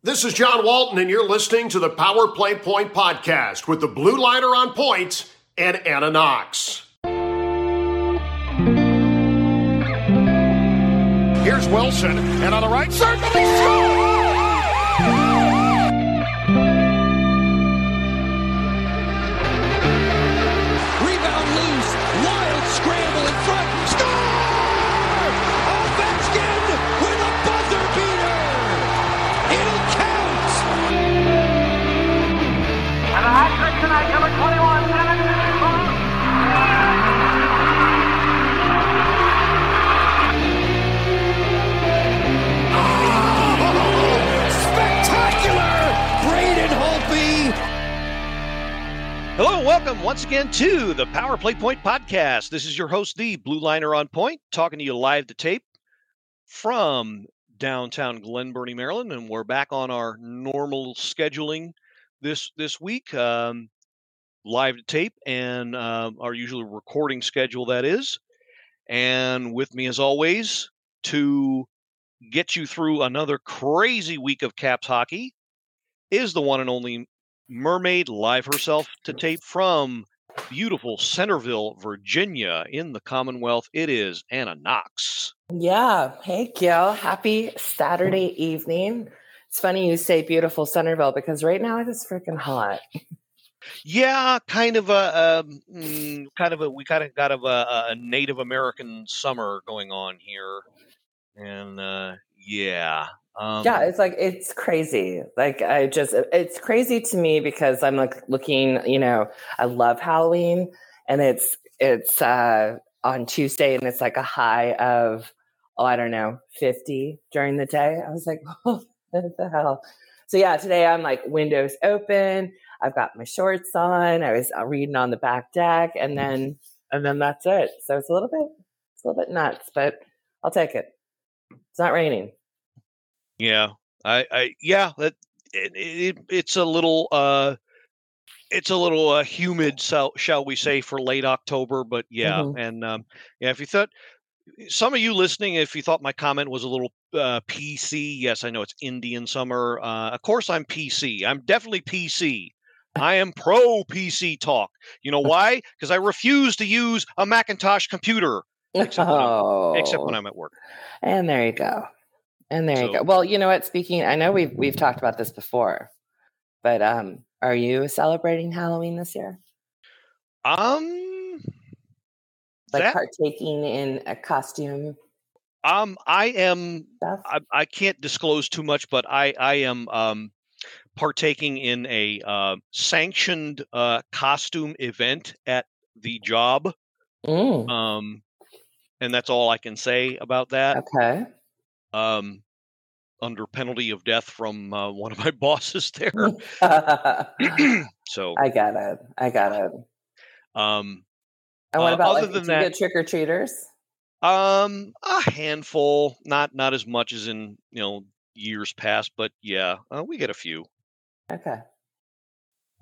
This is John Walton, and you're listening to the Power Play Point podcast with the Blue Liner on points point and Anna Knox. Here's Wilson, and on the right scores! Hello and welcome once again to the Power Play Point podcast. This is your host, the Blue Liner on Point, talking to you live to tape from downtown Glen Burnie, Maryland, and we're back on our normal scheduling this this week, um, live to tape, and um our usual recording schedule that is. And with me, as always, to get you through another crazy week of Caps hockey is the one and only Mermaid live herself to tape from beautiful Centerville, Virginia, in the Commonwealth. It is Anna Knox. Yeah. Hey, Gil. Happy Saturday evening. It's funny you say beautiful Centerville because right now it is freaking hot. Yeah, kind of a, um, mm, kind of a, we kind of got of a, a Native American summer going on here, and uh, yeah, um, yeah, it's like it's crazy. Like I just it's crazy to me because I'm like looking, you know, I love Halloween and it's it's uh on Tuesday and it's like a high of oh, I don't know, 50 during the day. I was like, oh, what the hell? So yeah, today I'm like windows open. I've got my shorts on. I was uh, reading on the back deck and then and then that's it. So it's a little bit it's a little bit nuts, but I'll take it. It's not raining. Yeah, I, I yeah, that it, it, it's a little uh it's a little uh, humid, so, shall we say, for late October. But yeah, Mhm. and um, yeah, if you thought some of you listening, if you thought my comment was a little uh, PC, yes, I know it's Indian summer. Uh, of course, I'm PC. I'm definitely PC. I am pro PC talk. You know why? Because I refuse to use a Macintosh computer, Except when oh. except when I'm at work. And there you go. And there you go. Well, you know what? Speaking, I know we've we've talked about this before, but um, are you celebrating Halloween this year? Um, Like that partaking in a costume um, I am? I, I can't disclose too much, but I I am um, partaking in a uh, sanctioned uh, costume event at the job, Mm, um, and that's all I can say about that. okay. Um, under penalty of death from uh, one of my bosses there. So I got it. I got it. um, And what Uh, about other like than you that- get trick or treaters? um, a handful, not not as much as in you know years past, but yeah, uh, we get a few. Okay.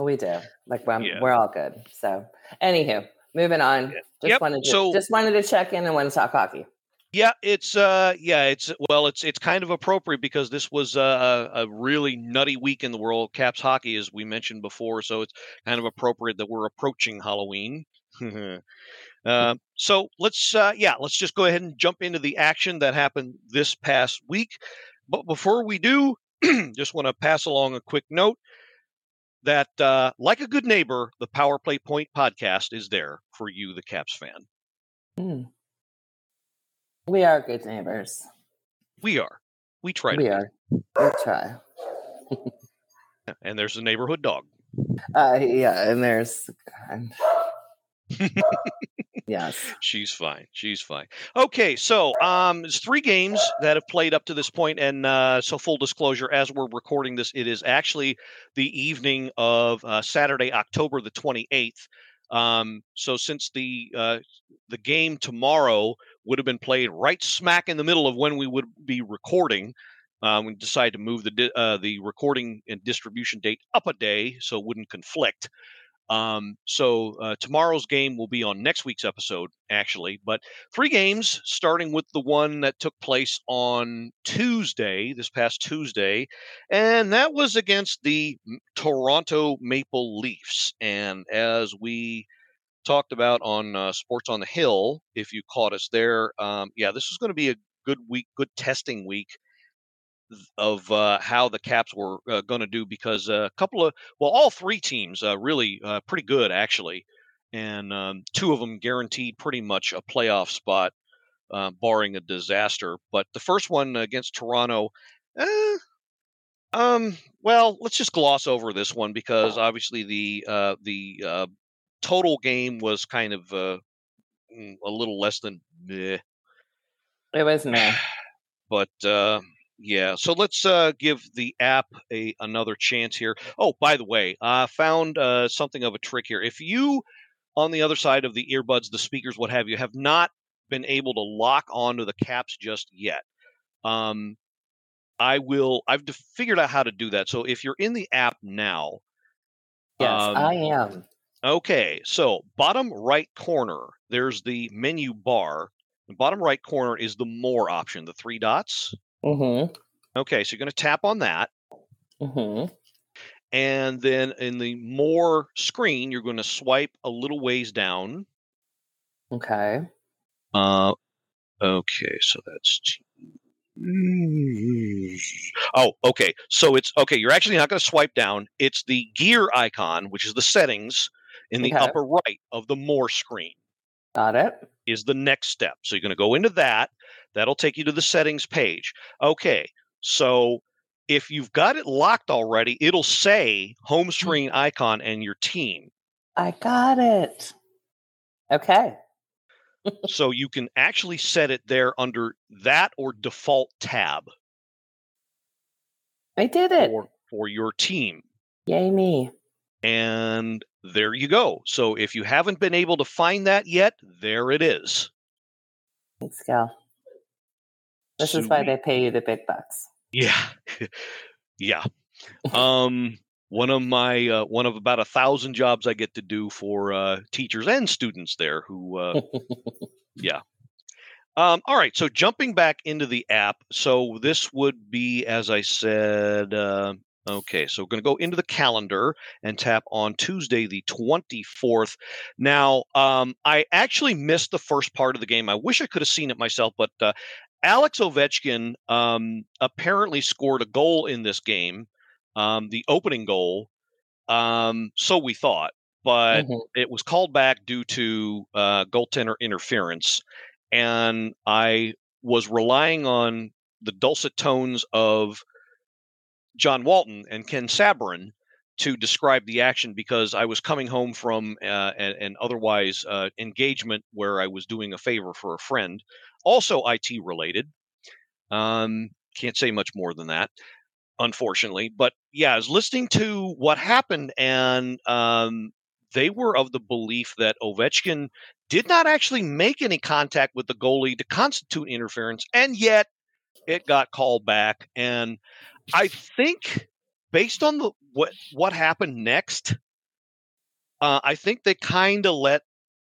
We do. Like we're, Yeah. we're all good. So, anywho, moving on. Yeah. Just Yep, wanted to so- just wanted to check in and want to talk hockey. Yeah, it's uh yeah, it's well, it's it's kind of appropriate because this was uh, a, a really nutty week in the world Caps hockey, as we mentioned before. So it's kind of appropriate that we're approaching Halloween. uh, so let's uh, yeah, let's just go ahead and jump into the action that happened this past week. But before we do, just want to pass along a quick note that, uh, like a good neighbor, the Power Play Point podcast is there for you, the Caps fan. Mm. We are good neighbors. We are. We try to we be. are. We try. and there's the neighborhood dog. Uh, yeah, and there's. yes. She's fine. She's fine. Okay, so um, there's three games that have played up to this point, and uh, so full disclosure, as we're recording this, it is actually the evening of uh, Saturday, October the 28th. Um, so since the uh, the game tomorrow would have been played right smack in the middle of when we would be recording, um, we decided to move the di- uh, the recording and distribution date up a day so it wouldn't conflict. Um, so uh, tomorrow's game will be on next week's episode, actually. But three games, starting with the one that took place on Tuesday, this past Tuesday, and that was against the Toronto Maple Leafs. And as we talked about on uh, Sports on the Hill, if you caught us there, um, yeah, this is going to be a good week, good testing week of uh, how the Caps were uh, going to do because a couple of, well, all three teams uh, really uh, pretty good actually, and um, two of them guaranteed pretty much a playoff spot, uh, barring a disaster. But the first one against Toronto, eh, um, well, let's just gloss over this one because obviously the uh, the total game was kind of mm, a little less than meh. It was meh. But yeah, so let's uh, give the app a another chance here. Oh, by the way, I found uh, something of a trick here. If you, on the other side of the earbuds, the speakers, what have you, have not been able to lock onto the caps just yet, um, I will. I've figured out how to do that. So if you're in the app now, yes, um, I am. Okay, so bottom right corner, there's the menu bar. The bottom right corner is the more option, the three dots. Mm-hmm. Okay, so you're going to tap on that. Mm-hmm. And then in the more screen, you're going to swipe a little ways down. Okay. Uh, okay, so that's. Oh, okay. So it's okay. You're actually not going to swipe down. It's the gear icon, which is the settings in the okay. upper right of the more screen. Got it. Is the next step. So you're going to go into that. That'll take you to the settings page. Okay, so if you've got it locked already, it'll say home hmm. screen icon and your team. I got it. Okay. so you can actually set it there under that or default tab. I did it. For, for your team. Yay me. And there you go. So if you haven't been able to find that yet, there it is. Thanks, Gal. This is why they pay you the big bucks. Yeah, yeah. um, one of my uh, one of about a thousand jobs I get to do for uh, teachers and students there. Who, uh, yeah. Um, all right, so jumping back into the app. So this would be, as I said, uh, Okay, so we're going to go into the calendar and tap on Tuesday, the 24th. Now, um, I actually missed the first part of the game. I wish I could have seen it myself, but uh, Alex Ovechkin um, apparently scored a goal in this game, um, the opening goal. Um, so we thought, but mm-hmm. it was called back due to uh, goaltender interference. And I was relying on the dulcet tones of John Walton and Ken Sabourin to describe the action because I was coming home from uh, an, an, otherwise uh, engagement where I was doing a favor for a friend also IT related. Um, can't say much more than that, unfortunately. But yeah, I was listening to what happened, and um, they were of the belief that Ovechkin did not actually make any contact with the goalie to constitute interference, and yet it got called back. And I think, based on the what what happened next, uh, I think they kind of let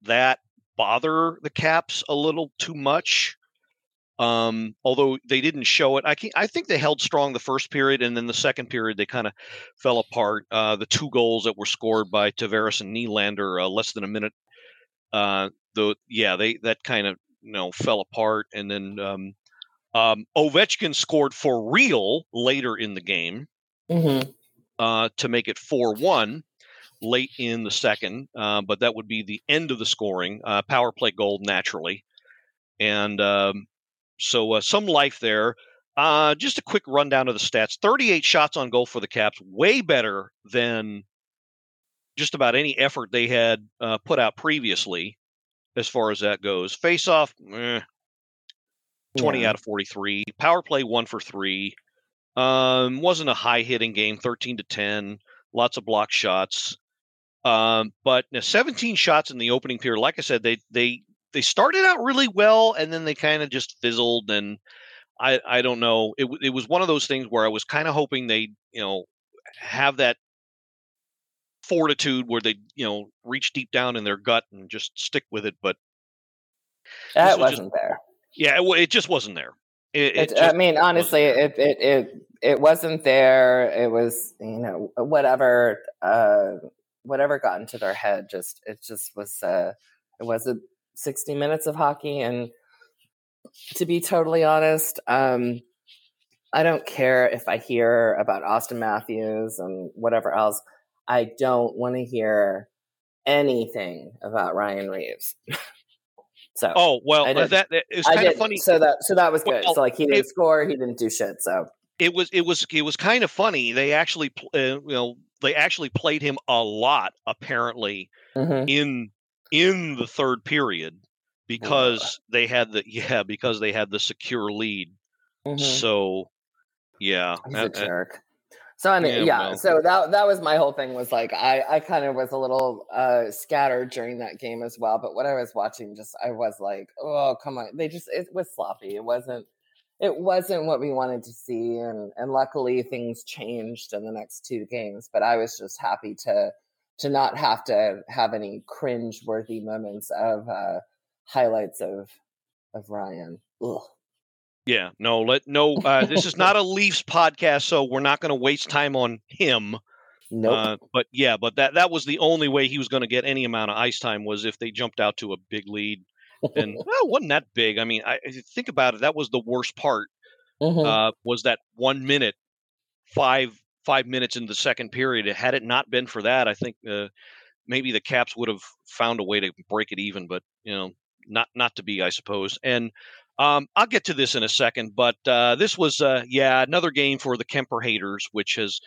that bother the Caps a little too much. Um, although they didn't show it, I can, I think they held strong the first period, and then the second period they kind of fell apart. Uh, the two goals that were scored by Tavares and Nylander uh, less than a minute, uh, yeah they that kind of you know fell apart, and then um, um, Ovechkin scored for real later in the game mm-hmm. uh, to make it four one late in the second, uh, but that would be the end of the scoring. Uh, power play goal naturally, and um, so uh, some life there. Uh, just a quick rundown of the stats: 38 shots on goal for the Caps, way better than just about any effort they had uh, put out previously, as far as that goes. Face off, eh, 20 yeah. out of 43. Power play one for three. Um, wasn't a high hitting game, 13 to 10. Lots of block shots. Um, but you know, 17 shots in the opening period. Like I said, they they they started out really well, and then they kind of just fizzled. And I I don't know. It it was one of those things where I was kind of hoping they you know have that fortitude where they you know reach deep down in their gut and just stick with it. But That was just- wasn't there. Yeah, it, it just wasn't there. It, it It, I mean, honestly, it, it it it wasn't there. It was you know whatever uh, whatever got into their head. Just it just was. Uh, it wasn't sixty minutes of hockey, and to be totally honest, um, I don't care if I hear about Auston Matthews and whatever else. I don't want to hear anything about Ryan Reaves. so Oh well, uh, that that- it's kind of funny. So that so that was good. Well, so like he didn't it- score, he didn't do shit. So it was it was it was kind of funny. They actually uh, you know they actually played him a lot apparently mhm. in in the third period because they had the yeah because they had the secure lead. Mhm. So yeah, he's uh, a uh, jerk. So anyway, yeah, yeah, well. so that that was my whole thing was like I I kind of was a little uh scattered during that game as well. But what I was watching, just I was like, oh come on, they just it was sloppy. It wasn't it wasn't what we wanted to see, and and luckily things changed in the next two games. But I was just happy to to not have to have any cringe worthy moments of uh highlights of of Ryan. Ugh. Yeah. No, let no. Uh, this is not a Leafs podcast, so we're not going to waste time on him. Nope. Uh, but yeah, but that that was the only way he was going to get any amount of ice time was if they jumped out to a big lead. And well, it wasn't that big. I mean, I, think about it, that was the worst part. Mhm. Uh, was that one minute, five five minutes in the second period? Had it not been for that, I think uh, maybe the Caps would have found a way to break it even. But you know, not not to be, I suppose. And um, I'll get to this in a second. But uh, this was, uh, yeah, another game for the Kuemper haters, which has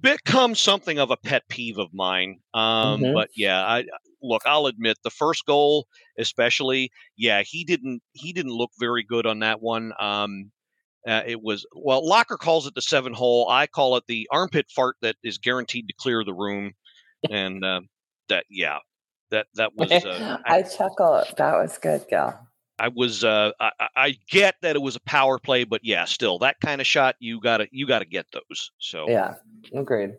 become something of a pet peeve of mine. Um, Mhm. But yeah, I look. I'll admit the first goal, especially. Yeah, he didn't. He didn't look very good on that one. Um, uh, it was well. Locker calls it the seven hole. I call it the armpit fart that is guaranteed to clear the room. And uh, that, yeah, that that was. Uh, I chuckle. That was good, gal. I was uh, I, I- get that it was a power play, but yeah, still that kind of shot you gotta you gotta get those. So Yeah, agreed.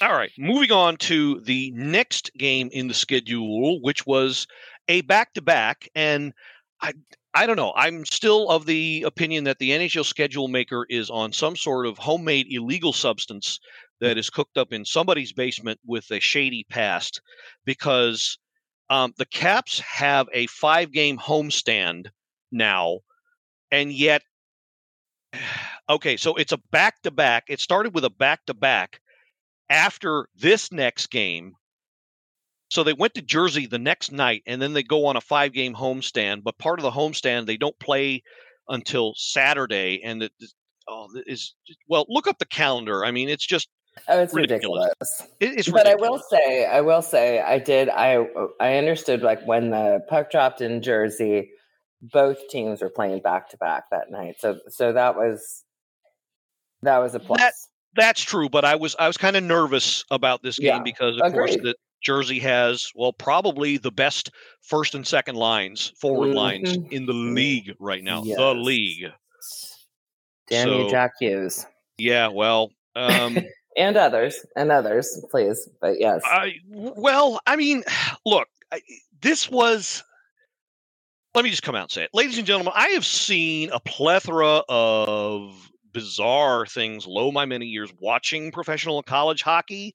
all right, moving on to the next game in the schedule, which was a back to back, and I I don't know. I'm still of the opinion that the NHL schedule maker is on some sort of homemade illegal substance that is cooked up in somebody's basement with a shady past, because um, the Caps have a five game homestand now, and yet. Okay, so it's a back to back. It started with a back to back after this next game. So they went to Jersey the next night and then they go on a five game homestand. But part of the homestand, they don't play until Saturday. And it oh, well, look up the calendar. I mean, it's just, Oh, it's Ridiculous. ridiculous. it- it's But I will say, I will say, I did. I I understood like when the puck dropped in Jersey, both teams were playing back to back that night. So so that was that was a plus. That's true, but I was I was kind of nervous about this game Yeah, because of course that Jersey has well probably the best first and second lines, forward lines Mhm. in the league right now. The league. Damn you, Jack Hughes, Yeah, well, um and others, and others, please. But yes, I well, I mean, look, I, this was. Let me just come out and say it, ladies and gentlemen. I have seen a plethora of bizarre things. Low my many years watching professional college hockey.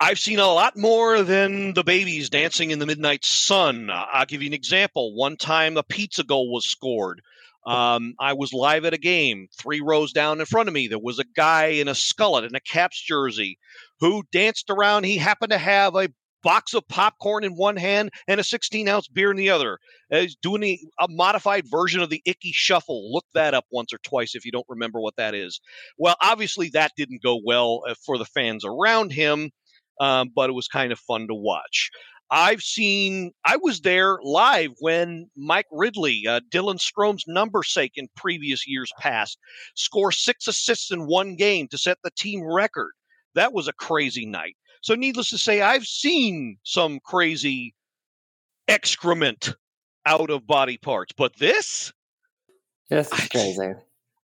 I've seen a lot more than the babies dancing in the midnight sun. I'll give you an example. One time, a pizza goal was scored. Um, I was live at a game. Three rows down in front of me, there was a guy in a skullet and a Caps jersey who danced around. He happened to have a box of popcorn in one hand and a 16 ounce beer in the other. He's doing a, a modified version of the Ickey Shuffle. Look that up once or twice if you don't remember what that is. Well, obviously, that didn't go well uh, for the fans around him, um, but it was kind of fun to watch. I've seen, I was there live when Mike Ridley, uh, Dylan Strome's number sake in previous years past, score six assists in one game to set the team record. That was a crazy night. So, needless to say, I've seen some crazy excrement out of body parts, but this, this is crazy.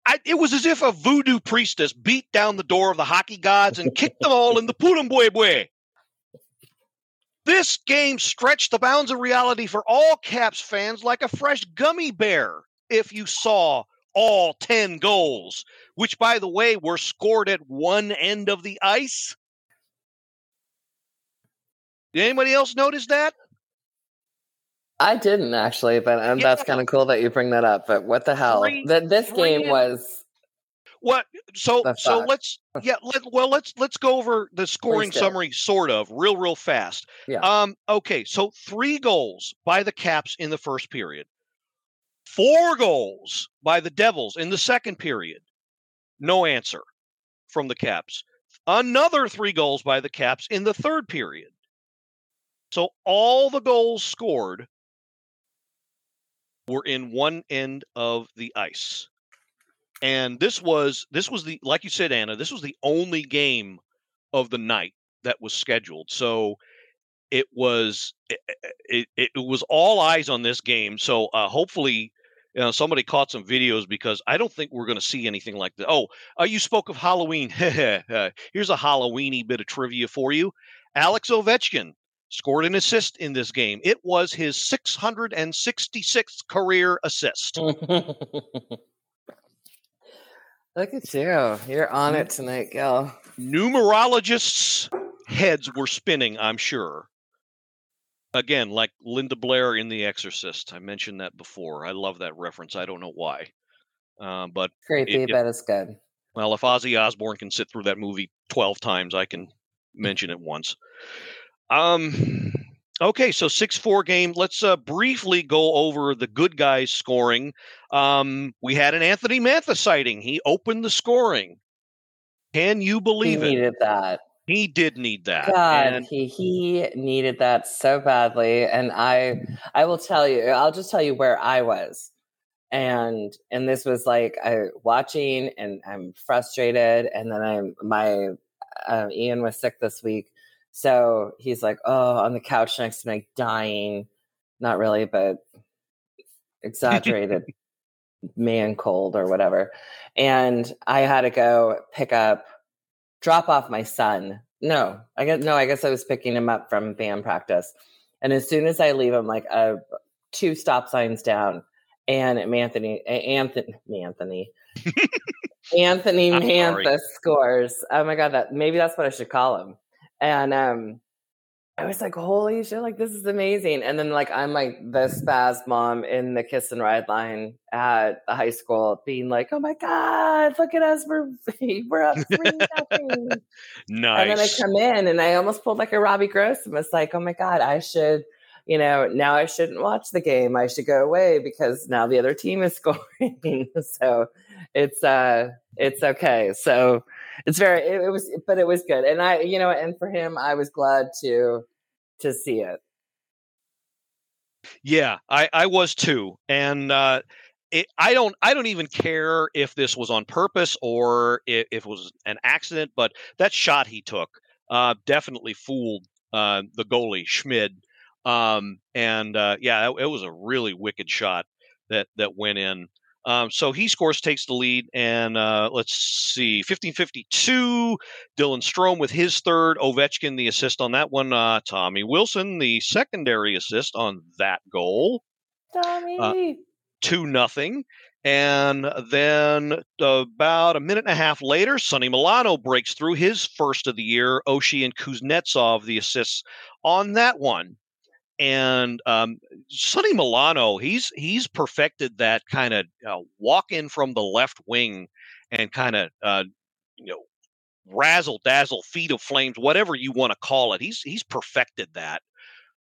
I, it was as if a voodoo priestess beat down the door of the hockey gods and kicked them all in the putumbwebwe. This game stretched the bounds of reality for all Caps fans like a fresh gummy bear if you saw all 10 goals, which, by the way, were scored at one end of the ice. Did anybody else notice that? I didn't actually, but um, that's kind of cool that you bring that up. But what the hell? That this game was What? So so let's yeah let well let's let's go over the scoring summary sort of real real fast. Yeah. Um. Okay. So three goals by the Caps in the first period. Four goals by the Devils in the second period. No answer from the Caps. Another three goals by the Caps in the third period. So all the goals scored were in one end of the ice and this was this was the like you said anna this was the only game of the night that was scheduled so it was it, it, it was all eyes on this game so uh, hopefully you know, somebody caught some videos because I don't think we're going to see anything like that. Oh, uh, you spoke of Halloween. Uh, Here's a Halloweeny bit of trivia for you. Alex Ovechkin scored an assist in this game. It was his 666th career assist. Look at you. You're on it tonight, Gil. numerologists' heads were spinning, I'm sure. Again, like Linda Blair in The Exorcist. I mentioned that before. I love that reference. I don't know why. Uh, but, Creepy, it- but it's good. well, if Ozzy Osbourne can sit through that movie 12 times, I can mention it once. Um, okay, so 6 4 game. Let's uh, briefly go over the good guys scoring. Um, we had an Anthony Mantha sighting. He opened the scoring. Can you He believe it? needed that. He did need that. God, And he he needed that so badly, and I I will tell you, I'll just tell you where I was, and and this was like I watching, and I'm frustrated, and then I'm my uh, Ian was sick this week, so he's like, oh, on the couch next to me, dying, not really, but exaggerated, man cold or whatever, and I had to go pick up drop off my son. No, I guess no, I guess I was picking him up from band practice. And as soon as I leave him, like uh, two stop signs down, and Anthony, Anthony, Anthony, Anthony I'm. Mantha scores. Oh my god, that maybe that's what I should call him. And um, I was like, holy shit, like this is amazing. And then like I'm like the spaz mom in the kiss and ride line at the high school, being like, oh my god, look at us, we're we're up three nothing. nice. And then I come in and I almost pulled like a Robbie Gross and was like, oh my God, I should, you know, now I shouldn't watch the game. I should go away because now the other team is scoring. so it's uh it's okay. So it's very it, it was but it was good. And I you know, and for him I was glad to to see it. Yeah, I, I was too, and uh, it, I don't I don't even care if this was on purpose or if, if it was an accident. But that shot he took uh, definitely fooled uh, the goalie Schmid, um, and uh, yeah, it, it was a really wicked shot that that went in. Um, so he scores, takes the lead, and uh, let's see, 1552. Dylan Strome with his third, Ovechkin the assist on that one. Uh, Tommy Wilson the secondary assist on that goal, Tommy. two nothing. And then about a minute and a half later, Sonny Milano breaks through his first of the year. Oshie and Kuznetsov the assists on that one. And um, Sonny Milano, he's he's perfected that kind of uh, walk in from the left wing and kind of uh, you know razzle dazzle, feet of flames, whatever you want to call it. He's he's perfected that.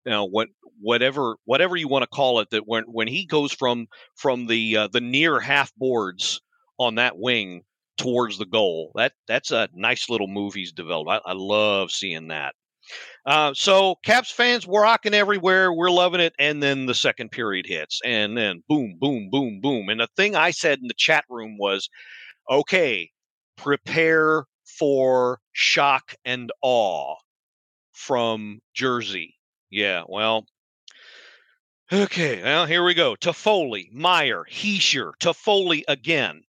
You know what whatever whatever you want to call it. That when when he goes from from the uh, the near half boards on that wing towards the goal, that that's a nice little move he's developed. I, I love seeing that. Uh, so Caps fans, we're rocking everywhere. We're loving it. And then the second period hits, and then boom, boom, boom, boom. And the thing I said in the chat room was, okay, prepare for shock and awe from Jersey. Yeah, well, okay, well, here we go. Toffoli, Meier, Hischier, Toffoli again.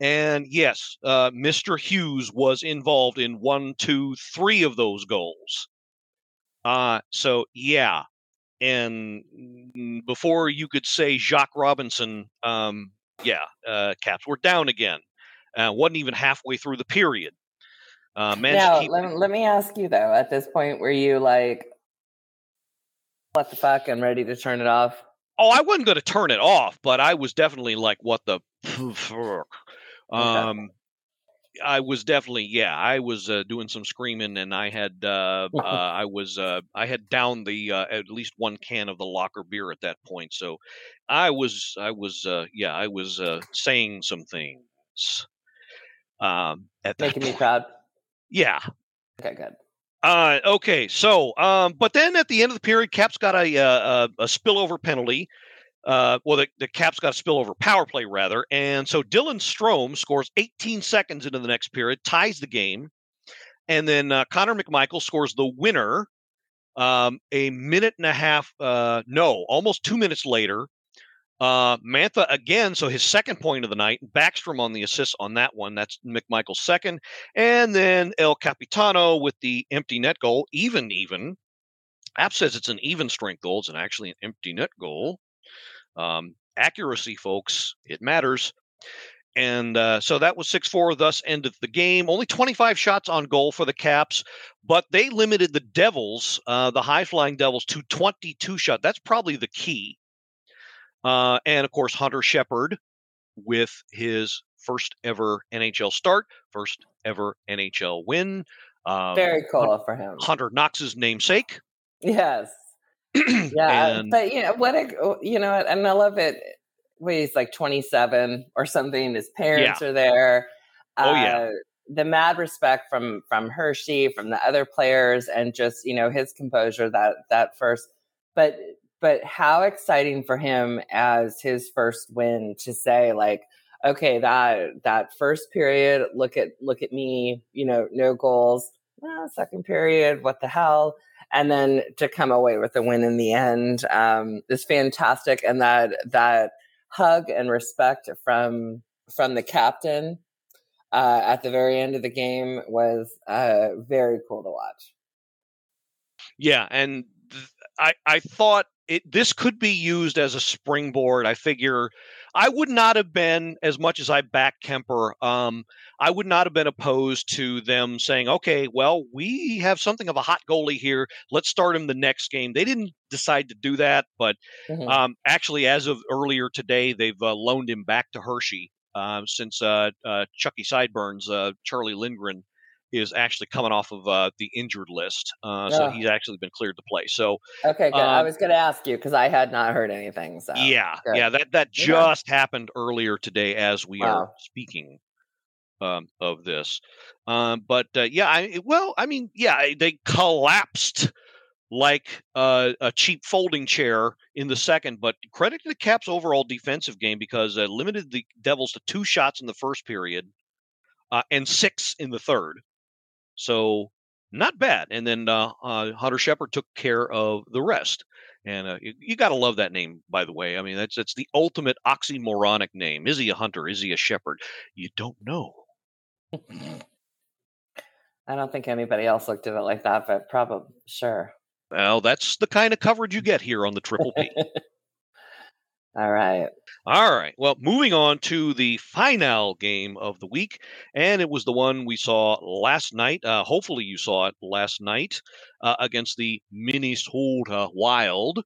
And yes, uh, Mr. Hughes was involved in one, two, three of those goals. Uh, so yeah, and before you could say Jacques Robinson, um, yeah, uh, Caps were down again. Uh, wasn't even halfway through the period. Uh, Now, keep- let, let me ask you though. At this point, were you like, "What the fuck"? I'm ready to turn it off. Oh, I wasn't going to turn it off, but I was definitely like, "What the?" Um, I was definitely, yeah, I was uh, doing some screaming, and I had, uh, uh, I was, uh, I had downed the uh, at least one can of the locker beer at that point. So, I was, I was, uh, yeah, I was uh, saying some things. Um, at that Making me proud. yeah, Okay, good. uh, okay, so um, but then at the end of the period, Caps got a uh, a, a spillover penalty. Uh, well, the, the Caps got a spillover power play rather, and so Dylan Strome scores 18 seconds into the next period, ties the game, and then uh, Connor McMichael scores the winner. Um, a minute and a half, uh, no, almost two minutes later. Uh, Mantha again, so his second point of the night. Backstrom on the assist on that one. That's McMichael's second. And then El Capitano with the empty net goal, even, even. App says it's an even strength goal. It's an actually an empty net goal. Um, accuracy, folks, it matters. And uh, so that was 6 4, thus ended the game. Only 25 shots on goal for the Caps, but they limited the Devils, uh, the high flying Devils, to 22 shots. That's probably the key. Uh, and of course, Hunter Shepard with his first ever NHL start, first ever NHL win. Um, Very cool for him. Hunter Knox's namesake. Yes. Yeah, and but you know what? A, you know, and I love it. Wait, he's like 27 or something. His parents are there. Oh, yeah. Uh, the mad respect from from Hershey, from the other players, and just you know his composure that that first. But but how exciting for him as his first win to say like, okay, that that first period, look at look at me, you know, no goals. Second period, what the hell? And then to come away with a win in the end um, is fantastic. And that that hug and respect from from the captain uh, at the very end of the game was uh, very cool to watch. Yeah, and th- I I thought it this could be used as a springboard. I figure I would not have been as much as I back Kuemper. Um, I would not have been opposed to them saying, "Okay, well, we have something of a hot goalie here. Let's start him the next game." They didn't decide to do that, but Mhm. um, actually, as of earlier today, they've uh, loaned him back to Hershey um, since uh, uh, Chucky Sideburns, uh, Charlie Lindgren, is actually coming off of uh, the injured list. Uh, so he's actually been cleared to play. So okay, good. I um, was going to ask you because I had not heard anything. So yeah, good. yeah, that that Yeah. just happened earlier today as we are speaking um, of this. Um, but uh, yeah, I well, I mean, yeah, they collapsed like uh, a cheap folding chair in the second. But credit to the Caps' overall defensive game because uh, limited the Devils to two shots in the first period uh, and six in the third. So not bad. And then uh, uh, Hunter Shepard took care of the rest. And uh, you, you got to love that name, by the way. I mean, that's that's the ultimate oxymoronic name. Is he a hunter? Is he a shepherd? You don't know. I don't think anybody else looked at it like that, but probably sure. Well, that's the kind of coverage you get here on the Triple P. All right. All right. Well, moving on to the final game of the week, and it was the one we saw last night. Uh, hopefully, you saw it last night uh, against the Minnesota Wild.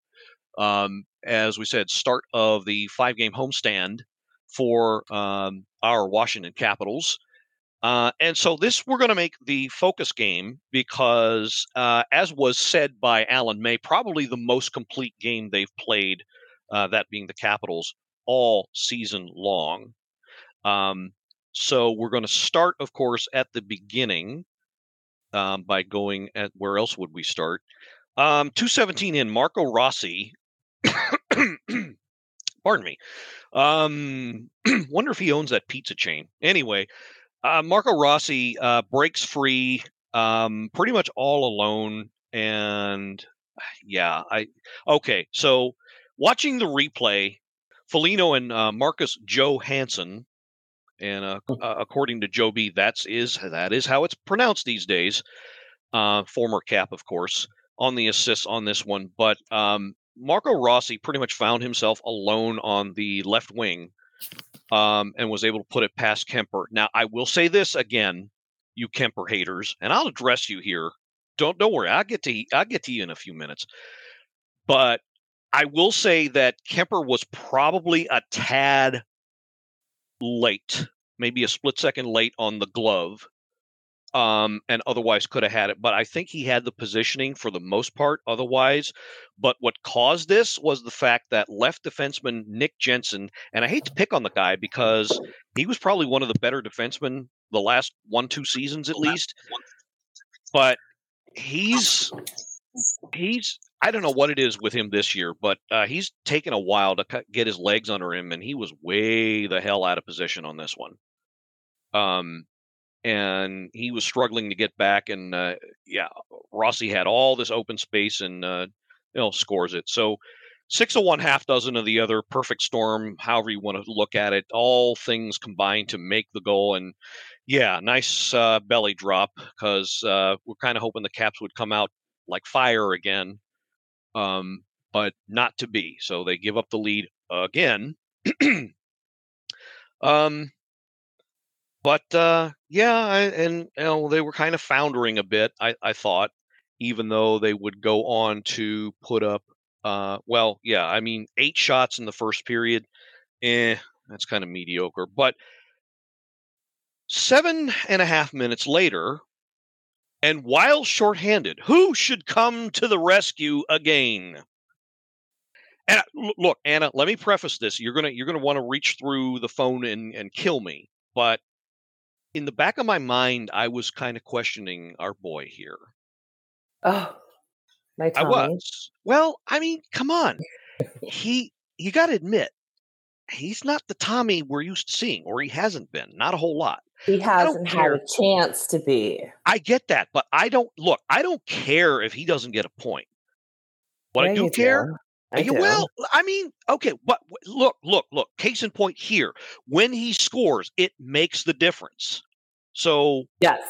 Um, as we said, start of the five-game homestand for um, our Washington Capitals. Uh, and so this we're going to make the focus game because, uh, as was said by Alan May, probably the most complete game they've played, uh, that being the Capitals, all season long. Um, so we're going to start, of course, at the beginning um, by going at where else would we start? Um, 217 in Marco Rossi. Pardon me. Um, wonder if he owns that pizza chain. Anyway, uh, Marco Rossi uh, breaks free um, pretty much all alone. And yeah, I okay. So watching the replay, Foligno and uh, Marcus Joe Hansen, and uh, uh, according to Joe B, that's is that is how it's pronounced these days. Uh, former Cap, of course. on the assists on this one, but um, Marco Rossi pretty much found himself alone on the left wing um, and was able to put it past Kuemper. Now, I will say this again, you Kuemper haters, and I'll address you here. Don't don't worry, I'll get to I'll get to you in a few minutes. But I will say that Kuemper was probably a tad late, maybe a split second late on the glove, um, and otherwise could have had it. But I think he had the positioning for the most part otherwise. But what caused this was the fact that left defenseman Nick Jensen, and I hate to pick on the guy because he was probably one of the better defensemen the last one, two seasons at least. But he's he's I don't know what it is with him this year, but uh, he's taken a while to cut, get his legs under him, and he was way the hell out of position on this one. Um, and he was struggling to get back, and uh, yeah, Rossi had all this open space and uh, you know scores it. So six of one, half dozen of the other, perfect storm, however you want to look at it. All things combined to make the goal, and yeah, nice uh, belly drop because uh, we're kind of hoping the Caps would come out like fire again um, but not to be. So they give up the lead again. um, but uh, yeah, I, and you know they were kind of foundering a bit. I, I thought, even though they would go on to put up, uh, well, yeah, I mean, eight shots in the first period. Eh, that's kind of mediocre. But seven and a half minutes later, and while shorthanded, who should come to the rescue again? And look, Anna, let me preface this. You're gonna you're gonna want to reach through the phone and, and kill me. But in the back of my mind, I was kind of questioning our boy here. Oh, my I was. Well, I mean, come on. he you gotta admit, he's not the Tommy we're used to seeing, or he hasn't been. Not a whole lot. He hasn't had a chance to be. I get that, but I don't look. I don't care if he doesn't get a point. What Yeah, I do you care. Eh, do. I Yeah, do. well, I mean, okay, but look, look, look. Case in point here: when he scores, it makes the difference. So Yes.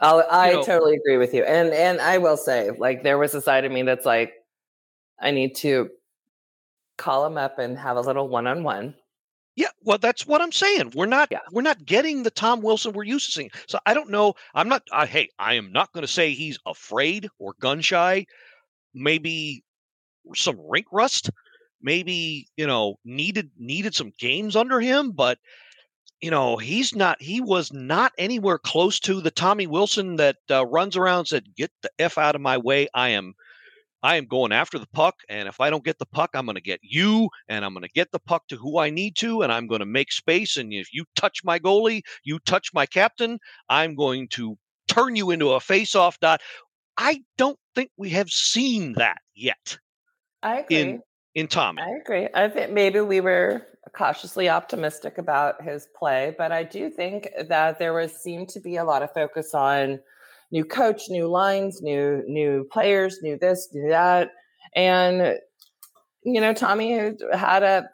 I'll, I know- totally agree with you. And and I will say, like, there was a side of me that's like, I need to call him up and have a little one on one. Yeah, well, that's what I'm saying. We're not Yeah. we're not getting the Tom Wilson we're used to seeing. So I don't know. I'm not. I, hey, I am not going to say he's afraid or gun shy. Maybe some rink rust. Maybe you know needed needed some games under him, but you know he's not. He was not anywhere close to the Tommy Wilson that uh, runs around and said, "Get the f out of my way. I am I am going after the puck, and if I don't get the puck, I'm going to get you, and I'm going to get the puck to who I need to, and I'm going to make space. And if you touch my goalie, you touch my captain, I'm going to turn you into a face-off dot. I don't think we have seen that yet I agree. in in Tommy. I agree. I think maybe we were cautiously optimistic about his play, but I do think that there was seemed to be a lot of focus on new coach, new lines, new new players, new this, new that, and you know, Tommy had a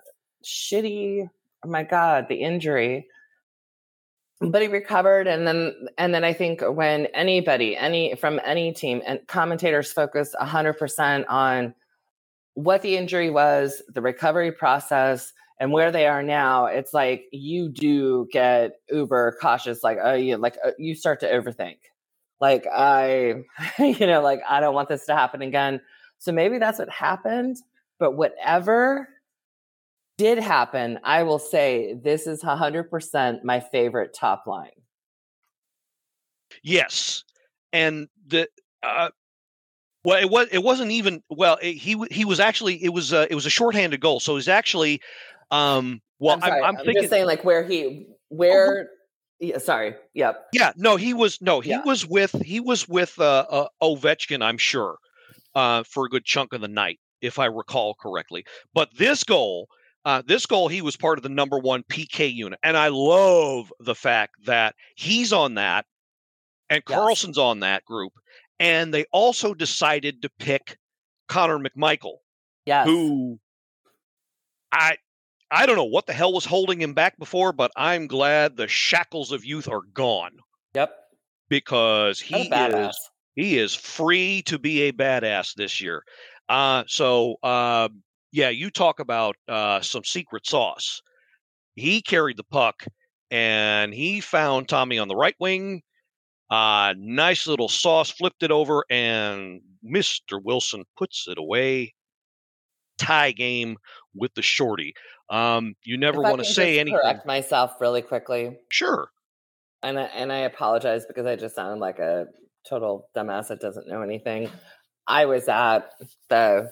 shitty. Oh my god, the injury. But he recovered, and then and then I think when anybody, any from any team, and commentators focus hundred percent on what the injury was, the recovery process, and where they are now, it's like you do get uber cautious. Like, oh, you like uh, you start to overthink. Like I, you know, like I don't want this to happen again. So maybe that's what happened. But whatever did happen, I will say this is hundred percent my favorite top line. Yes, and the uh, well, it was it wasn't even well. It, he he was actually it was uh, it was a shorthanded goal, so he's actually um. Well, I'm, sorry, I'm, I'm thinking just saying like where he where. Yeah, sorry. Yep. Yeah, no, he was no, he Yeah. was with he was with uh, uh Ovechkin, I'm sure, uh, for a good chunk of the night, if I recall correctly. But this goal, uh, this goal, he was part of the number one PK unit, and I love the fact that he's on that, and Yes. Carlson's on that group, and they also decided to pick Connor McMichael, Yes. who I I don't know what the hell was holding him back before, but I'm glad the shackles of youth are gone Yep. because he is He is free to be a badass this year. Uh, so uh, yeah, you talk about uh, some secret sauce. He carried the puck and he found Tommy on the right wing. Uh, nice little sauce, flipped it over, and Mr. Wilson puts it away. Tie game with the shorty. Um, you never want to say anything. Correct myself really quickly, Sure. and I, and I apologize because I just sounded like a total dumbass that doesn't know anything. I was at the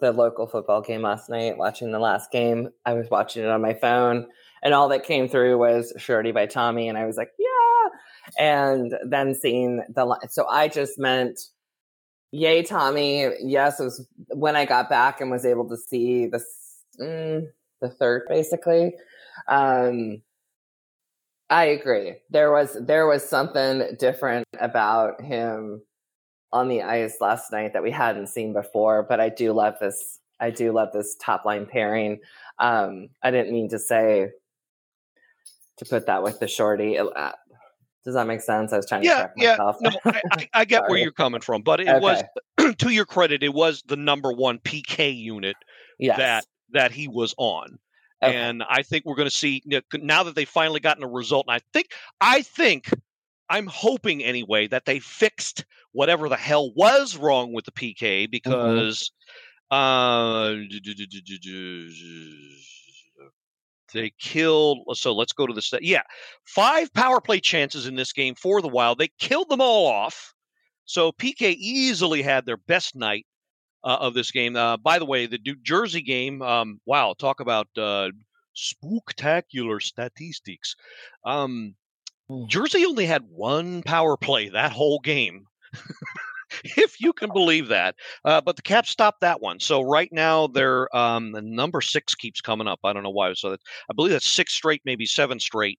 the local football game last night, watching the last game. I was watching it on my phone, and all that came through was "Shorty" by Tommy, and I was like, "Yeah!" And then seeing the so I just meant, "Yay, Tommy!" Yes, it was when I got back and was able to see the mm, the third, basically. Um, I agree. There was there was something different about him on the ice last night that we hadn't seen before. But I do love this. I do love this top line pairing. Um, I didn't mean to say to put that with the shorty. Uh, does that make sense? I was trying to Yeah, yeah. myself. No, I, I, I get where you're coming from, but it Okay. was to your credit, it was the number one PK unit yes. that that he was on. Okay. And I think we're going to see now that they've finally gotten a result. And I think, I think, I'm hoping anyway that they fixed whatever the hell was wrong with the PK because uh, they killed. So let's go to the stat. Yeah, five power play chances in this game for the Wild. They killed them all off. So PK easily had their best night uh, of this game. Uh, by the way, the New Jersey game, um, wow, talk about uh, spectacular statistics. Um. Jersey only had one power play that whole game, if you can believe that. Uh, but the Caps stopped that one. So right now, they're um, the number six keeps coming up. I don't know why. So that, I believe that's six straight, maybe seven straight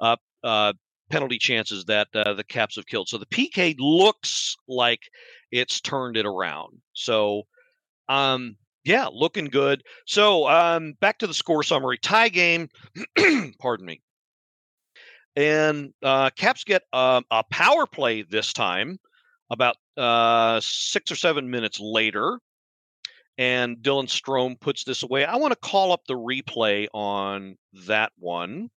uh, uh, penalty chances that uh, the Caps have killed. So the PK looks like it's turned it around. So, um, yeah, looking good. So, um, back to the score summary. Tie game. pardon me. And uh, Caps get um, a power play this time, about uh, six or seven minutes later. And Dylan Strome puts this away. I want to call up the replay on that one.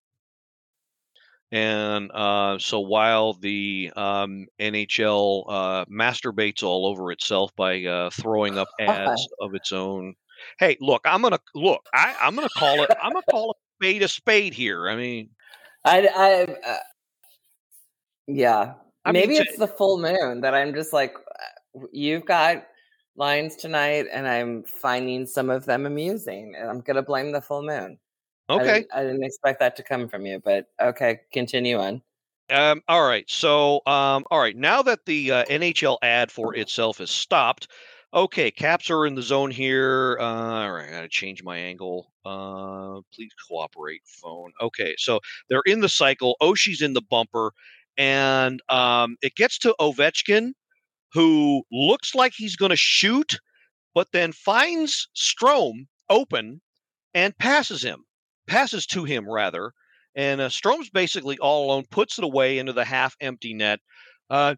And uh, so while the um, NHL uh, masturbates all over itself by uh, throwing up ads of its own, hey, look, I'm gonna look. I, I'm gonna call it. I'm gonna call a spade a spade here. I mean, I, I uh, yeah. I Maybe to- it's the full moon that I'm just like, you've got lines tonight, and I'm finding some of them amusing, and I'm gonna blame the full moon. I okay. didn't, I didn't expect that to come from you, but okay, continue on. Um, all right. So, um, all right. Now that the uh, NHL ad for itself is stopped, okay, Caps are in the zone here. Uh, all right, I gotta change my angle. Uh, please cooperate, phone. Okay, so they're in the cycle. Oshie's in the bumper, and um, it gets to Ovechkin, who looks like he's going to shoot, but then finds Strome open and passes him, passes to him rather. And uh, Strome's basically all alone, puts it away into the half empty net. Uh,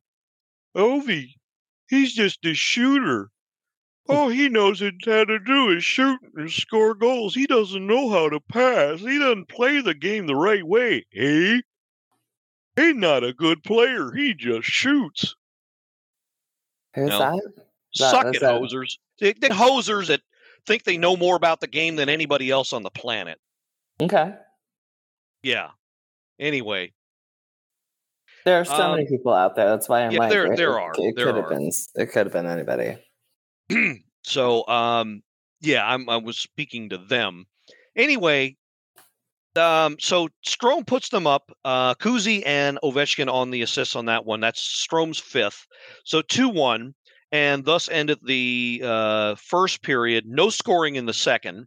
Ovi, he's just a shooter. All he knows how to do is shoot and score goals. He doesn't know how to pass. He doesn't play the game the right way, eh? He's not a good player. He just shoots. Who's No. that? That- Suck that's it, a- hosers. They, they hosers that think they know more about the game than anybody else on the planet. Okay. Yeah. Anyway, There are so Um, many people out there. That's why I'm yeah, like, there- it, there it- are. It There could have been. It could have been anybody. so um, yeah, I'm, I was speaking to them. Anyway, um, so Strome puts them up. Uh, Kuzi and Ovechkin on the assists on that one. That's Strome's fifth. So two one, and thus ended the uh, first period. No scoring in the second.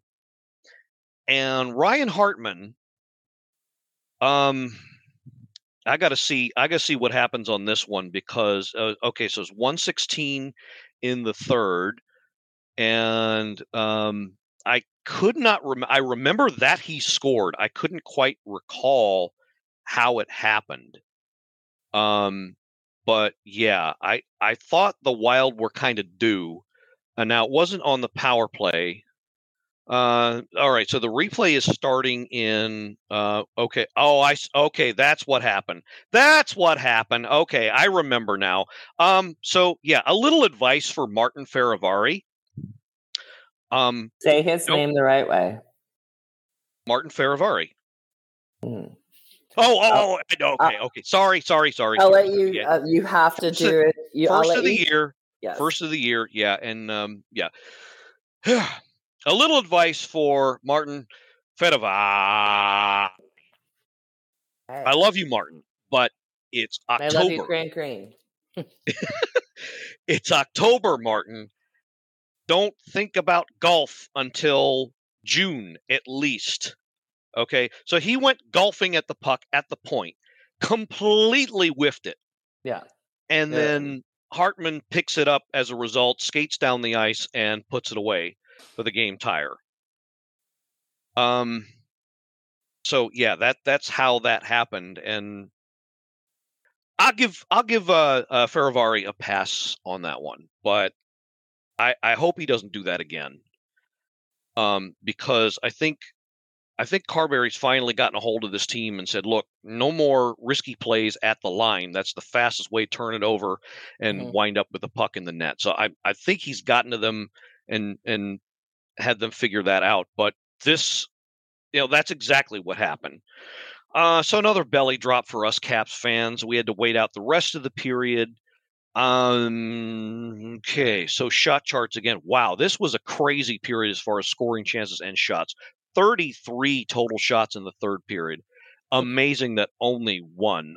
And Ryan Hartman. Um, I got to see. I got to see what happens on this one because uh, okay, so it's one sixteen in the third, and um, I could not. Rem- I remember that he scored. I couldn't quite recall how it happened. Um, but yeah, I I thought the Wild were kind of due, and now it wasn't on the power play. Uh, all right, so the replay is starting in. Uh, okay. Oh, I okay. That's what happened. That's what happened. Okay, I remember now. Um, so yeah, a little advice for Martin Fehervary. Um, Say his Nope. name the right way. Martin Fehervary. Hmm. Oh, oh, oh, I know, okay, okay. Sorry, sorry, sorry. I'll sorry. let you. Yeah. Uh, you have to First do it. You, First of the you, year, Yes. first of the year, yeah, and um, yeah. a little advice for Martin Fehervary. Hey, I love you, Martin, but it's I love you, October. Grant Green. It's October, Martin. Don't think about golf until June at least. Okay, so he went golfing at the puck at the point, completely whiffed it. Yeah. and Yeah. then Hartman picks it up as a result, skates down the ice, and puts it away for the game tire. Um, so yeah, that that's how that happened, and I'll give I'll give uh, uh Fehervary a pass on that one, but I I hope he doesn't do that again. Um, because I think I think Carbery's finally gotten a hold of this team and said, "Look, no more risky plays at the line. That's the fastest way to turn it over and Mhm. wind up with the puck in the net." So I I think he's gotten to them and and had them figure that out. But this, you know, that's exactly what happened. Uh, so another belly drop for us Caps fans. We had to wait out the rest of the period. Um, okay, so shot charts again. Wow, this was a crazy period as far as scoring chances and shots. 33 total shots in the third period. Amazing that only one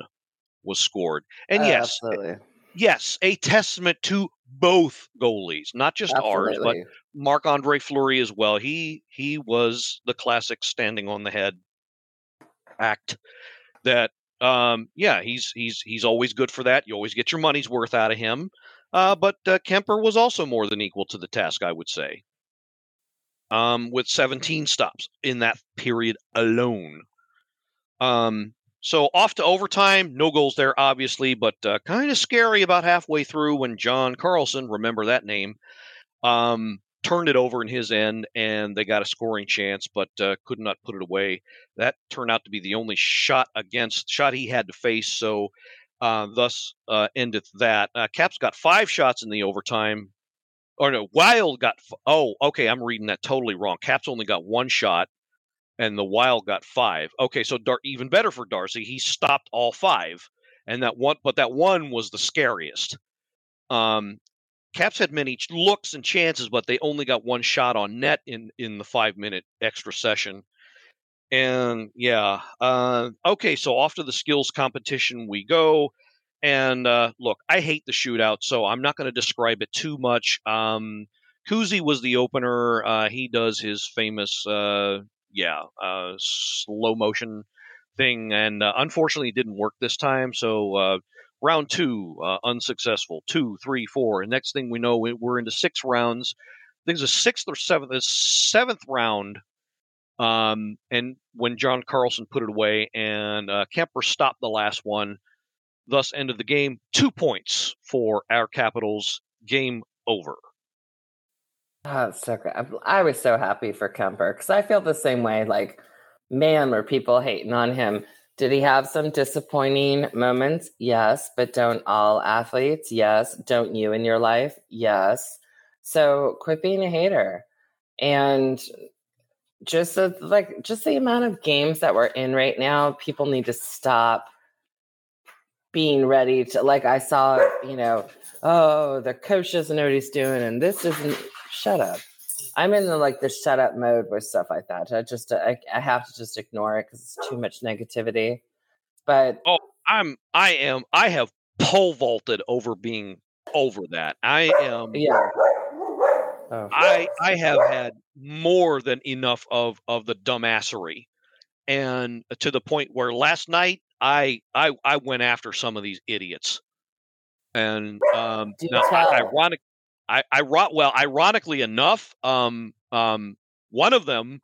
was scored. And Oh, yes, absolutely. yes, a testament to both goalies, not just ours, but Absolutely. Marc Andre Fleury as well. He he was the classic standing on the head act that um yeah, he's he's he's always good for that. You always get your money's worth out of him. Uh, but uh, Kuemper was also more than equal to the task, I would say. Um, with 17 stops in that period alone. Um, so off to overtime, no goals there, obviously, but uh, kind of scary about halfway through when John Carlson, remember that name, um, turned it over in his end, and they got a scoring chance, but uh, could not put it away. That turned out to be the only shot against shot he had to face, so uh, thus uh, endeth that. Uh, Caps got five shots in the overtime. Or no, Wild got. f- Oh, okay, I'm reading that totally wrong. Caps only got one shot, and the Wild got five. Okay, so Dar- even better for Darcy. He stopped all five, and that one, but that one was the scariest. Um, Caps had many looks and chances, but they only got one shot on net in in the five minute extra session. And yeah, uh, okay, so off to the skills competition we go. And uh, look, I hate the shootout, so I'm not going to describe it too much. Um, Kuzi was the opener. Uh, he does his famous, uh, yeah, uh, slow motion thing, and uh, unfortunately, it didn't work this time. So uh, round two, uh, unsuccessful. Two, three, four, and next thing we know, we- we're into six rounds. I think it's the sixth or seventh, seventh round. Um, and when John Carlson put it away, and uh, Kuemper stopped the last one, thus ended the game. Two points for our Capitals. Game over. Oh, so. I'm- I was so happy for Kuemper because I feel the same way. Like, man, were people hating on him? Did he have some disappointing moments? Yes, but don't all athletes? Yes. Don't you in your life? Yes. So quit being a hater. And just the, like just the amount of games that we're in right now, people need to stop being ready to like I saw, you know, oh, the coach doesn't know what he's doing, and this isn't. Shut up. I'm in the like the shut up mode with stuff like that. I just I, I have to just ignore it because it's too much negativity. But oh, I'm I am I have pole vaulted over being over that. I am yeah, oh, I I have had more than enough of of the dumbassery, and to the point where last night I I I went after some of these idiots, and um now. Ironic I I ro- well ironically enough um um one of them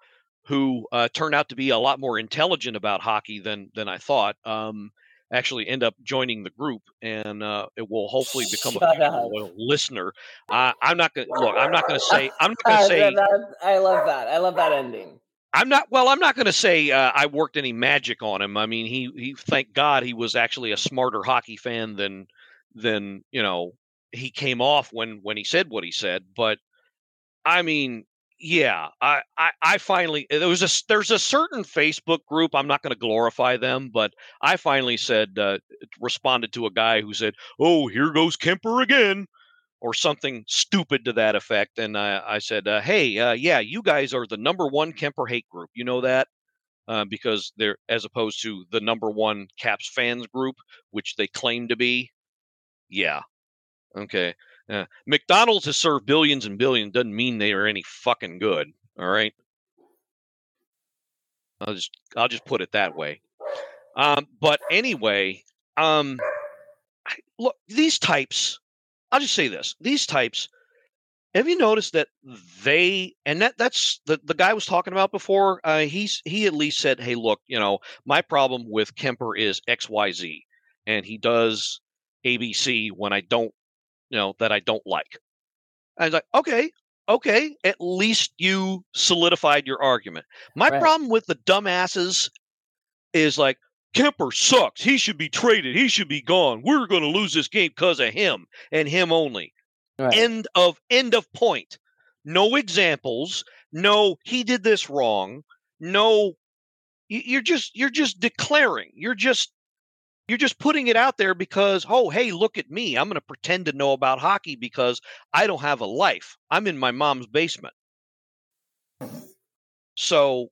who uh, turned out to be a lot more intelligent about hockey than than I thought um actually end up joining the group, and uh, it will hopefully become a listener. Uh, I'm not gonna look. I'm not gonna say. I'm not gonna I, say. I love that. I love that ending. I'm not. Well, I'm not going to say uh, I worked any magic on him. I mean, he he. Thank God he was actually a smarter hockey fan than than you know he came off when when he said what he said. But I mean, yeah, I I, I finally there was a there's a certain Facebook group. I'm not going to glorify them, but I finally said uh, responded to a guy who said, "Oh, here goes Kuemper again." Or something stupid to that effect, and I, I said, uh, "Hey, uh, yeah, you guys are the number one Kuemper hate group. You know that uh, because they're as opposed to the number one Caps fans group, which they claim to be. Yeah, okay. McDonald's has served billions and billions doesn't mean they are any fucking good. All right. I'll just I'll just put it that way. Um, but anyway, um, look these types. I'll just say this: these types. Have you noticed that they and that that's the the guy was talking about before? Uh, he's he at least said, "Hey, look, you know, my problem with Kuemper is X Y Z, and he does ABC when I don't, you know, that I don't like." I was like, "Okay, okay, at least you solidified your argument." My Right. problem with the dumbasses is like Kuemper sucks. He should be traded. He should be gone. We're going to lose this game because of him and him only Right. end of end of point no examples no he did this wrong no you- you're just you're just declaring you're just you're just putting it out there because oh hey look at me. I'm going to pretend to know about hockey because i don't have a life. I'm in my mom's basement. So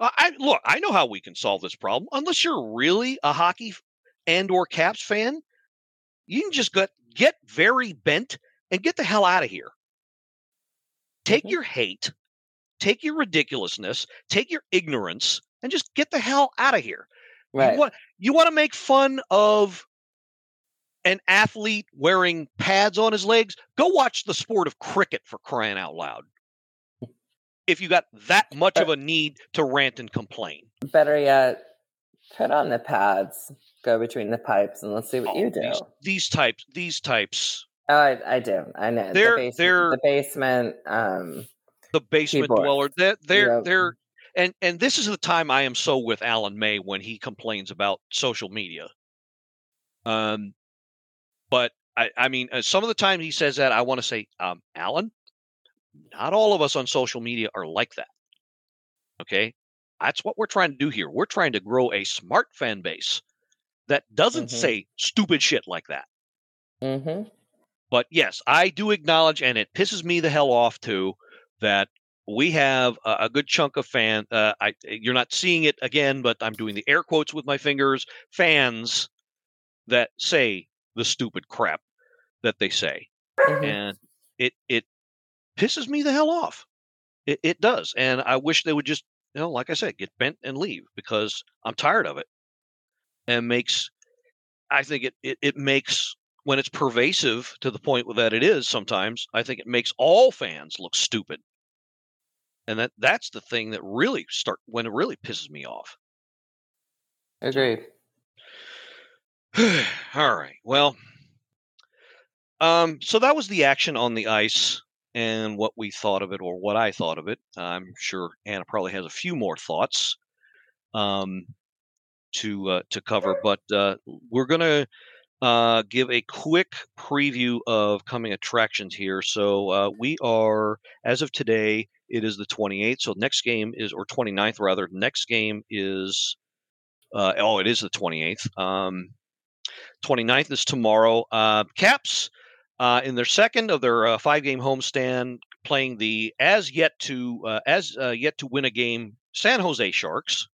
I look i know how we can solve this problem. Unless you're really a hockey and or caps fan you can just get get very bent and get the hell out of here. Take Mhm. your hate take your ridiculousness take your ignorance and just get the hell out of here right. you want you want to make fun of an athlete wearing pads on his legs go watch the sport of cricket for crying out loud if you got that much of a need to rant and complain Better yet, put on the pads, go between the pipes, and let's see what Oh, you do. these, these types these types Oh, I, I do. I know. They're- the, base- they're- the basement. Um, the basement Keyboard. dweller. They're they're Yep. they're and and this is the time I am so with Alan May when he complains about social media. Um, but I I mean uh, some of the time he says that I want to say, um, Alan, not all of us on social media are like that. Okay, that's what we're trying to do here. We're trying to grow a smart fan base that doesn't Mhm. say stupid shit like that. hmm But yes, I do acknowledge, and it pisses me the hell off too, that we have a, a good chunk of fan. Uh, I you're not seeing it again, but I'm doing the air quotes with my fingers. Fans that say the stupid crap that they say, hmm and it it pisses me the hell off. It, it does, and I wish they would just, you know, like I said, get bent and leave because I'm tired of it. And makes, I think it it, it makes when it's pervasive to the point that it is sometimes. I think it makes all fans look stupid, and that that's the thing that really start when it really pisses me off. Agreed. All right. Well, um, so that was the action on the ice and what we thought of it, or what I thought of it. I'm sure Anna probably has a few more thoughts um, to uh, to cover, but uh, we're gonna uh, give a quick preview of coming attractions here. So uh, we are, as of today, it is the 28th. So next game is, or 29th rather. Next game is, uh, oh, it is the 28th. Um, 29th is tomorrow. Uh, Caps uh, in their second of their uh, five-game homestand, playing the as yet to uh, as uh, yet to win a game San Jose Sharks.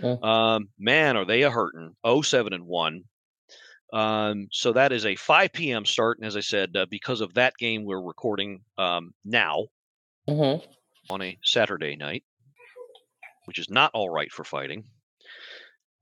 Mm. Um, man, are they a hurting? 07 and one. Um, so that is a 5 p.m. start, and as I said, uh, because of that game, we're recording um, now hmm on a Saturday night, which is not all right for fighting.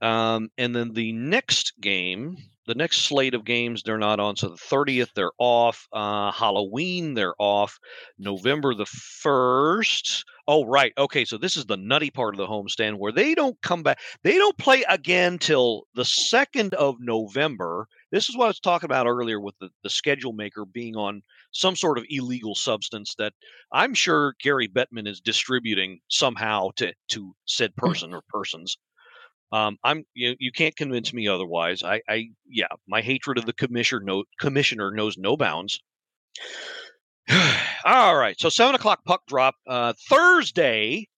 Um, and then the next game, the next slate of games, they're not on. So the 30th, they're off. Uh, Halloween, they're off. November the 1st. Oh, right. Okay. So this is the nutty part of the homestand where they don't come back. They don't play again till the 2nd of November. This is what I was talking about earlier with the, the schedule maker being on some sort of illegal substance that I'm sure Gary Bettman is distributing somehow to, to said person or persons. Um, I'm you, you can't convince me otherwise. I, I yeah, my hatred of the commissioner no, commissioner knows no bounds. All right, so seven o'clock puck drop uh, Thursday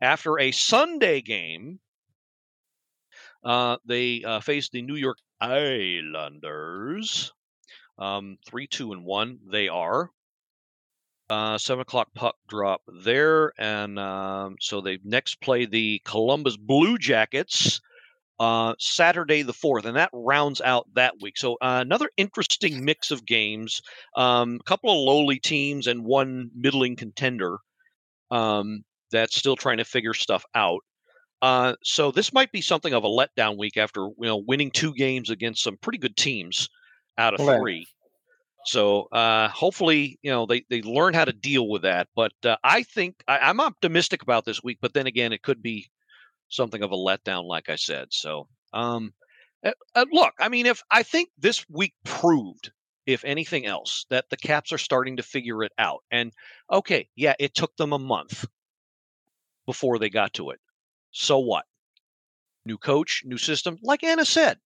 after a Sunday game. Uh, they uh, faced the New York Islanders. Um, three, two, and one. They are. Uh, seven o'clock puck drop there, and um, so they next play the Columbus Blue Jackets uh, Saturday the fourth, and that rounds out that week. So uh, another interesting mix of games. Um, a couple of lowly teams and one middling contender um, that's still trying to figure stuff out. Uh, so this might be something of a letdown week after you know winning two games against some pretty good teams out of three. So uh, hopefully, you know, they, they learn how to deal with that. But uh, I think I, I'm optimistic about this week. But then again, it could be something of a letdown, like I said. So, um, uh, look, I mean, if I think this week proved, if anything else, that the Caps are starting to figure it out. And okay, yeah, it took them a month before they got to it. So what? New coach, new system. Like Anna said,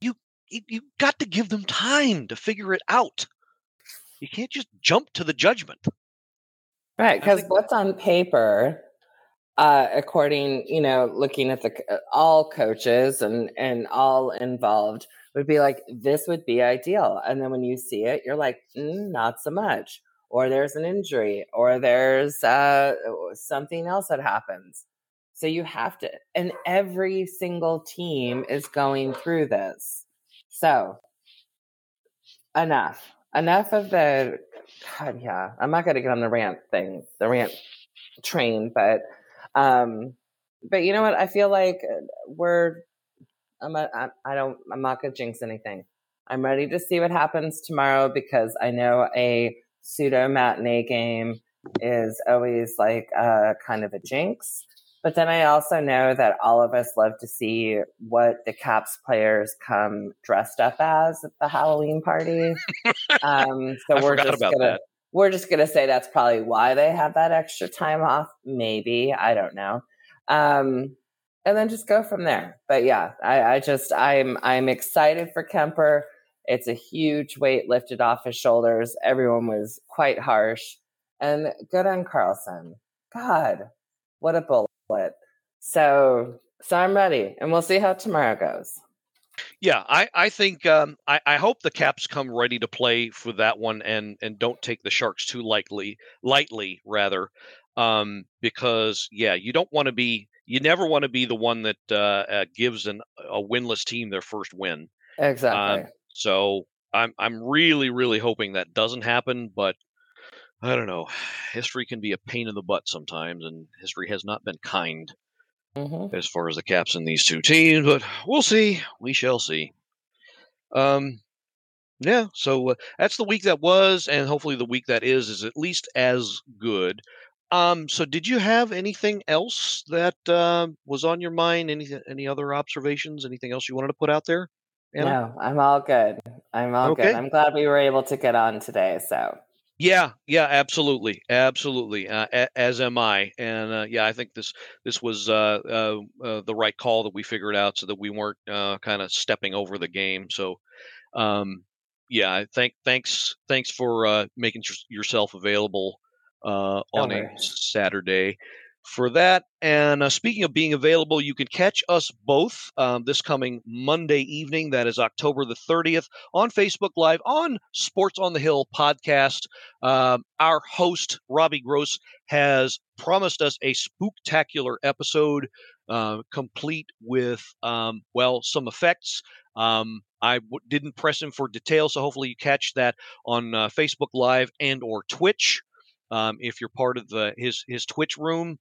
you you, you got to give them time to figure it out. You can't just jump to the judgment. Right, because think- what's on paper, uh, according you know, looking at the uh, all coaches and and all involved, would be like this would be ideal, and then when you see it, you're like, mm, not so much, or there's an injury, or there's uh, something else that happens. So you have to, and every single team is going through this. So enough, enough of the God, yeah. I'm not gonna get on the rant thing, the rant train, but um but you know what? I feel like uh, we're I'm don't I'm not gonna jinx anything. I'm ready to see what happens tomorrow because I know a pseudo matinee game is always like a kind of a jinx. But then I also know that all of us love to see what the Caps players come dressed up as at the Halloween party. Um, so we're just gonna that. we're just gonna say that's probably why they have that extra time off. Maybe I don't know. Um, and then just go from there. But yeah, I, I just I'm I'm excited for Kuemper. It's a huge weight lifted off his shoulders. Everyone was quite harsh, and good on Carlson. God, what a bullet! So so I'm ready, and we'll see how tomorrow goes. Yeah, I, I think um, I, I hope the Caps come ready to play for that one and and don't take the Sharks too lightly lightly rather, um, because yeah, you don't want to be you never want to be the one that uh, uh, gives an, a winless team their first win. Exactly. So I'm I'm really really hoping that doesn't happen, but I don't know. History can be a pain in the butt sometimes, and history has not been kind hmm as far as the caps in these two teams, but we'll see. We shall see. Um, yeah. So uh, that's the week that was, and hopefully the week that is is at least as good. Um, so did you have anything else that uh, was on your mind? Any any other observations? Anything else you wanted to put out there? Anna? No, I'm all good. I'm all Okay. good. I'm glad we were able to get on today. So Yeah, yeah, absolutely, absolutely. Uh, a- as am I, and uh, yeah, I think this this was uh, uh, uh, the right call that we figured out, so that we weren't uh, kind of stepping over the game. So, um, yeah, I thank thanks thanks for uh, making your- yourself available uh, on a. Saturday for that. And uh, speaking of being available, you can catch us both um, this coming Monday evening. That is October the 30th on Facebook Live on Sports on the Hill podcast. Um, our host, Robbie Gross, has promised us a spooktacular episode uh, complete with, um, well, some effects. Um, I w- didn't press him for details, so hopefully you catch that on uh, Facebook Live and or Twitch. Um, if you're part of the his his Twitch room,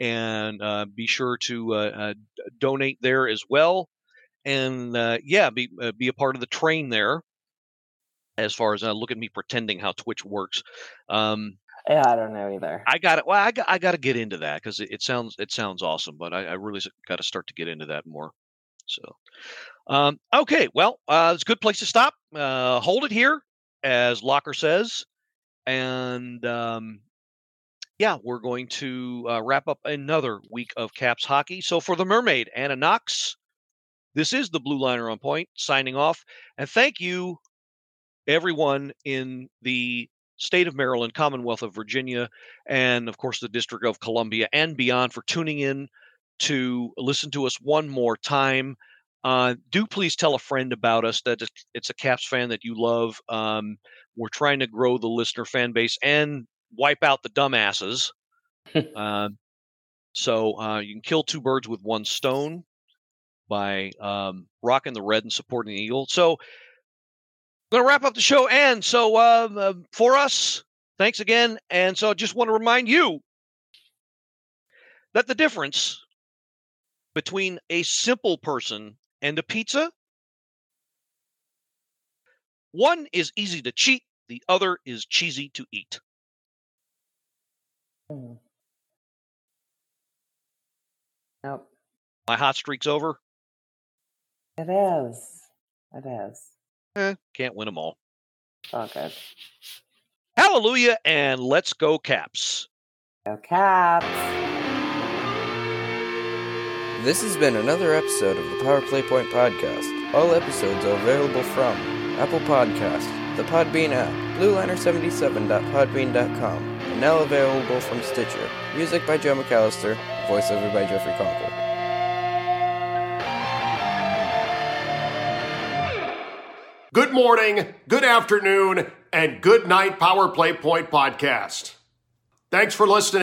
and uh, be sure to uh, uh, donate there as well. And uh, yeah, be uh, be a part of the train there. As far as uh, look at me pretending how Twitch works, um, Yeah, I don't know either. I got it. Well, I got I got to get into that because it, it sounds it sounds awesome, but I, I really got to start to get into that more. So, um, okay, well, uh, it's a good place to stop. Uh, hold it here, as Locker says, and um, yeah, we're going to uh, wrap up another week of Caps hockey. So for the Mermaid, Anna Knox, this is the Blue Liner on Point signing off, and thank you, everyone in the state of Maryland, Commonwealth of Virginia, and of course the District of Columbia and beyond for tuning in to listen to us one more time. Uh, do please tell a friend about us that it's- a Caps fan that you love. Um, we're trying to grow the listener fan base and wipe out the dumbasses. um, so uh, you can kill two birds with one stone by um, rocking the red and supporting the eagle. So I'm going to wrap up the show. And so um, uh, for us, thanks again. And so I just want to remind you that the difference between a simple person and a pizza one is easy to cheat, the other is cheesy to eat. Hmm. Nope. My hot streak's over. It is. It is. Eh, can't win them all. It's all good. Hallelujah and let's go, Caps. Go Caps. This has been another episode of the Power Play Point podcast. All episodes are available from Apple Podcast, the Podbean app, BlueLiner77.podbean.com, and now available from Stitcher. Music by Joe McAllister, voiceover by Jeffrey Conkle. Good morning, good afternoon, and good night, Power Play Point Podcast. Thanks for listening.